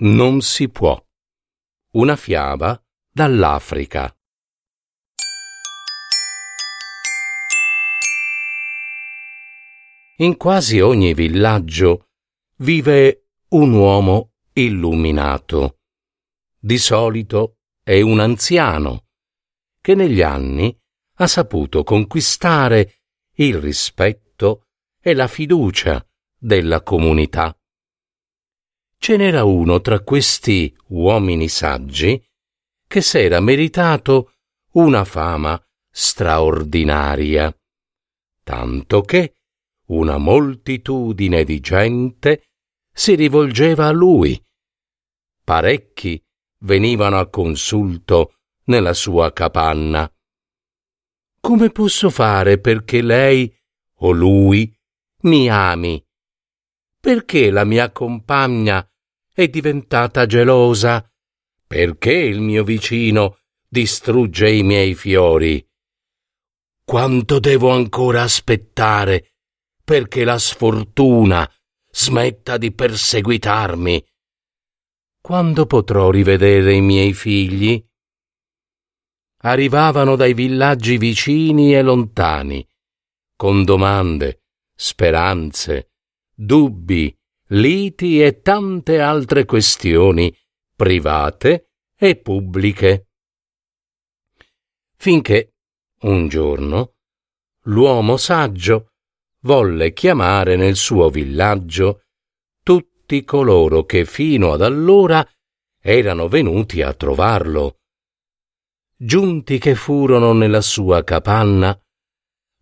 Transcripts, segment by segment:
non si può. Una fiaba dall'Africa. In quasi ogni villaggio vive un uomo illuminato. Di solito è un anziano che negli anni ha saputo conquistare il rispetto e la fiducia della comunità ce n'era uno tra questi uomini saggi che s'era meritato una fama straordinaria, tanto che una moltitudine di gente si rivolgeva a lui. Parecchi venivano a consulto nella sua capanna. Come posso fare perché lei o lui mi ami? Perché la mia compagna è diventata gelosa? Perché il mio vicino distrugge i miei fiori? Quanto devo ancora aspettare perché la sfortuna smetta di perseguitarmi? Quando potrò rivedere i miei figli? Arrivavano dai villaggi vicini e lontani, con domande, speranze, dubbi liti e tante altre questioni private e pubbliche. Finché un giorno l'uomo saggio volle chiamare nel suo villaggio tutti coloro che fino ad allora erano venuti a trovarlo. Giunti che furono nella sua capanna,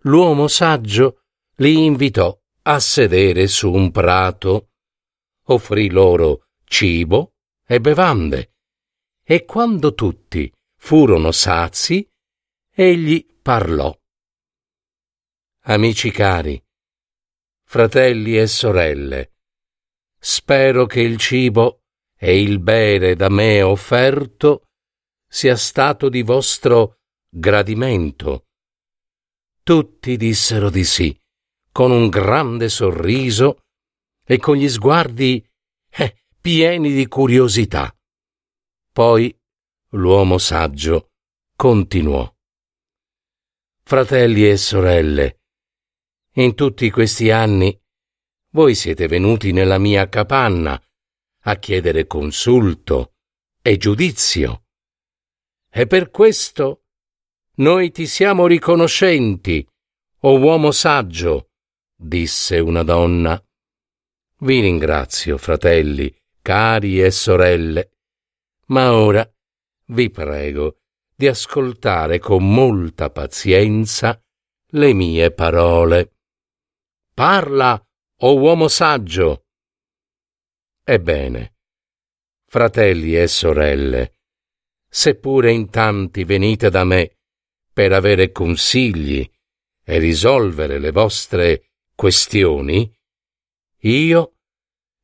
l'uomo saggio li invitò a sedere su un prato offrì loro cibo e bevande, e quando tutti furono sazi, egli parlò. Amici cari, fratelli e sorelle, spero che il cibo e il bere da me offerto sia stato di vostro gradimento. Tutti dissero di sì, con un grande sorriso e con gli sguardi eh, pieni di curiosità. Poi l'uomo saggio continuò. Fratelli e sorelle, in tutti questi anni voi siete venuti nella mia capanna a chiedere consulto e giudizio. E per questo noi ti siamo riconoscenti, o uomo saggio, disse una donna. Vi ringrazio, fratelli, cari e sorelle, ma ora vi prego di ascoltare con molta pazienza le mie parole. Parla, o oh uomo saggio. Ebbene, fratelli e sorelle, seppure in tanti venite da me per avere consigli e risolvere le vostre questioni, io,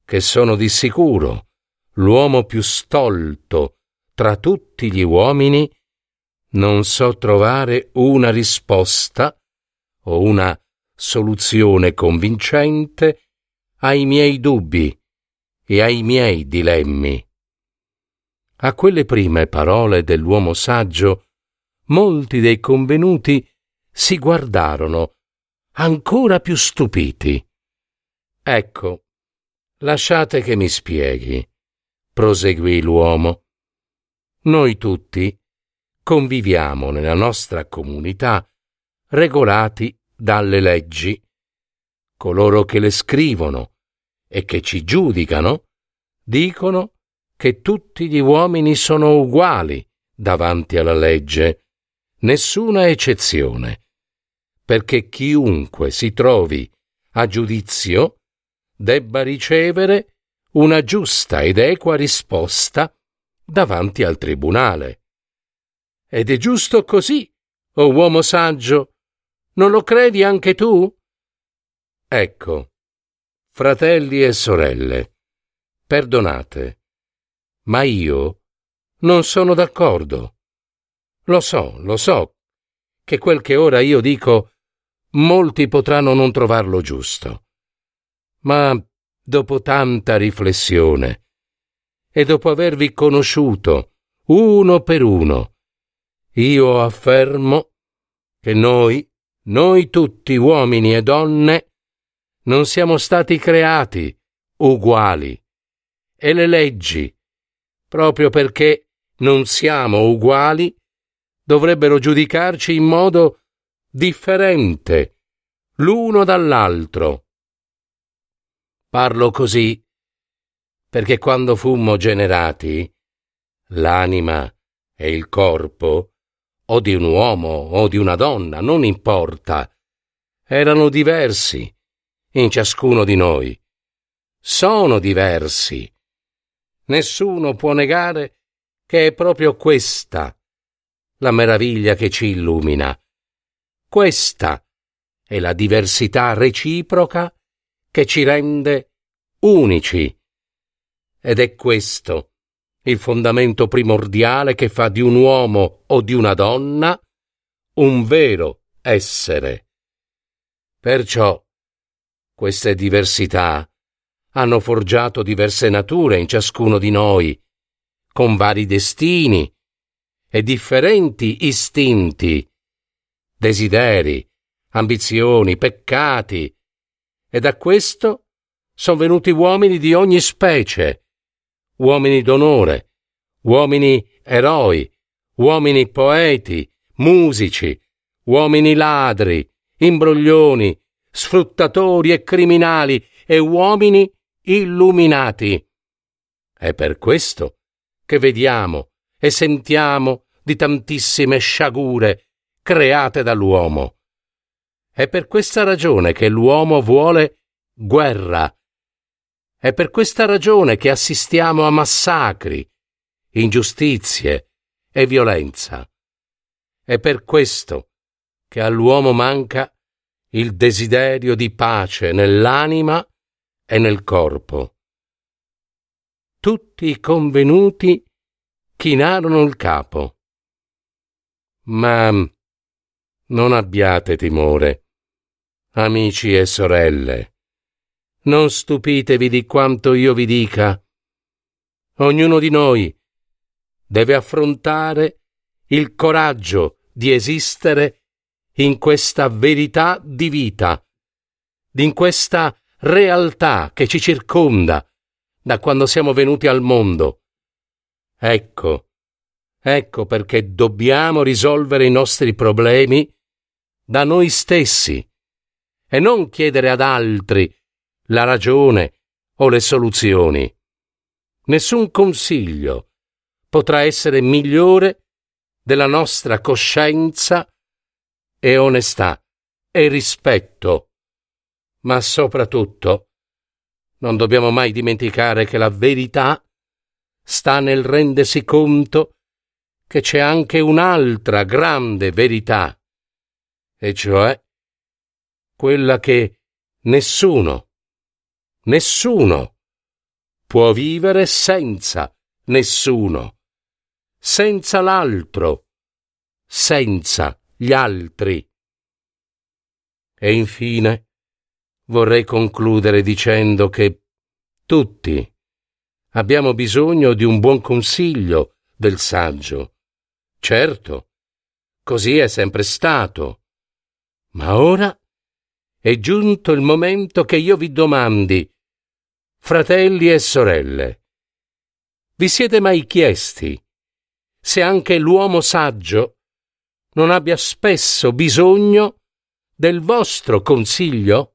che sono di sicuro l'uomo più stolto tra tutti gli uomini, non so trovare una risposta o una soluzione convincente ai miei dubbi e ai miei dilemmi. A quelle prime parole dell'uomo saggio, molti dei convenuti si guardarono ancora più stupiti. Ecco, lasciate che mi spieghi, proseguì l'uomo. Noi tutti conviviamo nella nostra comunità regolati dalle leggi. Coloro che le scrivono e che ci giudicano dicono che tutti gli uomini sono uguali davanti alla legge, nessuna eccezione, perché chiunque si trovi a giudizio debba ricevere una giusta ed equa risposta davanti al tribunale. Ed è giusto così, o oh uomo saggio, non lo credi anche tu? Ecco, fratelli e sorelle, perdonate, ma io non sono d'accordo. Lo so, lo so, che quel che ora io dico molti potranno non trovarlo giusto. Ma dopo tanta riflessione e dopo avervi conosciuto uno per uno, io affermo che noi, noi tutti uomini e donne, non siamo stati creati uguali e le leggi, proprio perché non siamo uguali, dovrebbero giudicarci in modo differente l'uno dall'altro. Parlo così perché quando fummo generati, l'anima e il corpo, o di un uomo o di una donna, non importa, erano diversi in ciascuno di noi. Sono diversi. Nessuno può negare che è proprio questa la meraviglia che ci illumina. Questa è la diversità reciproca che ci rende unici. Ed è questo il fondamento primordiale che fa di un uomo o di una donna un vero essere. Perciò queste diversità hanno forgiato diverse nature in ciascuno di noi, con vari destini e differenti istinti, desideri, ambizioni, peccati, e da questo sono venuti uomini di ogni specie, uomini d'onore, uomini eroi, uomini poeti, musici, uomini ladri, imbroglioni, sfruttatori e criminali e uomini illuminati. È per questo che vediamo e sentiamo di tantissime sciagure create dall'uomo. È per questa ragione che l'uomo vuole guerra. È per questa ragione che assistiamo a massacri, ingiustizie e violenza. È per questo che all'uomo manca il desiderio di pace nell'anima e nel corpo. Tutti i convenuti chinarono il capo. Ma non abbiate timore, amici e sorelle. Non stupitevi di quanto io vi dica. Ognuno di noi deve affrontare il coraggio di esistere in questa verità di vita, in questa realtà che ci circonda da quando siamo venuti al mondo Ecco, ecco perché dobbiamo risolvere i nostri problemi da noi stessi e non chiedere ad altri la ragione o le soluzioni. Nessun consiglio potrà essere migliore della nostra coscienza e onestà e rispetto. Ma soprattutto non dobbiamo mai dimenticare che la verità sta nel rendersi conto che c'è anche un'altra grande verità, e cioè quella che nessuno, nessuno può vivere senza nessuno, senza l'altro, senza gli altri. E infine vorrei concludere dicendo che tutti, Abbiamo bisogno di un buon consiglio del saggio. Certo, così è sempre stato. Ma ora è giunto il momento che io vi domandi, fratelli e sorelle, vi siete mai chiesti se anche l'uomo saggio non abbia spesso bisogno del vostro consiglio?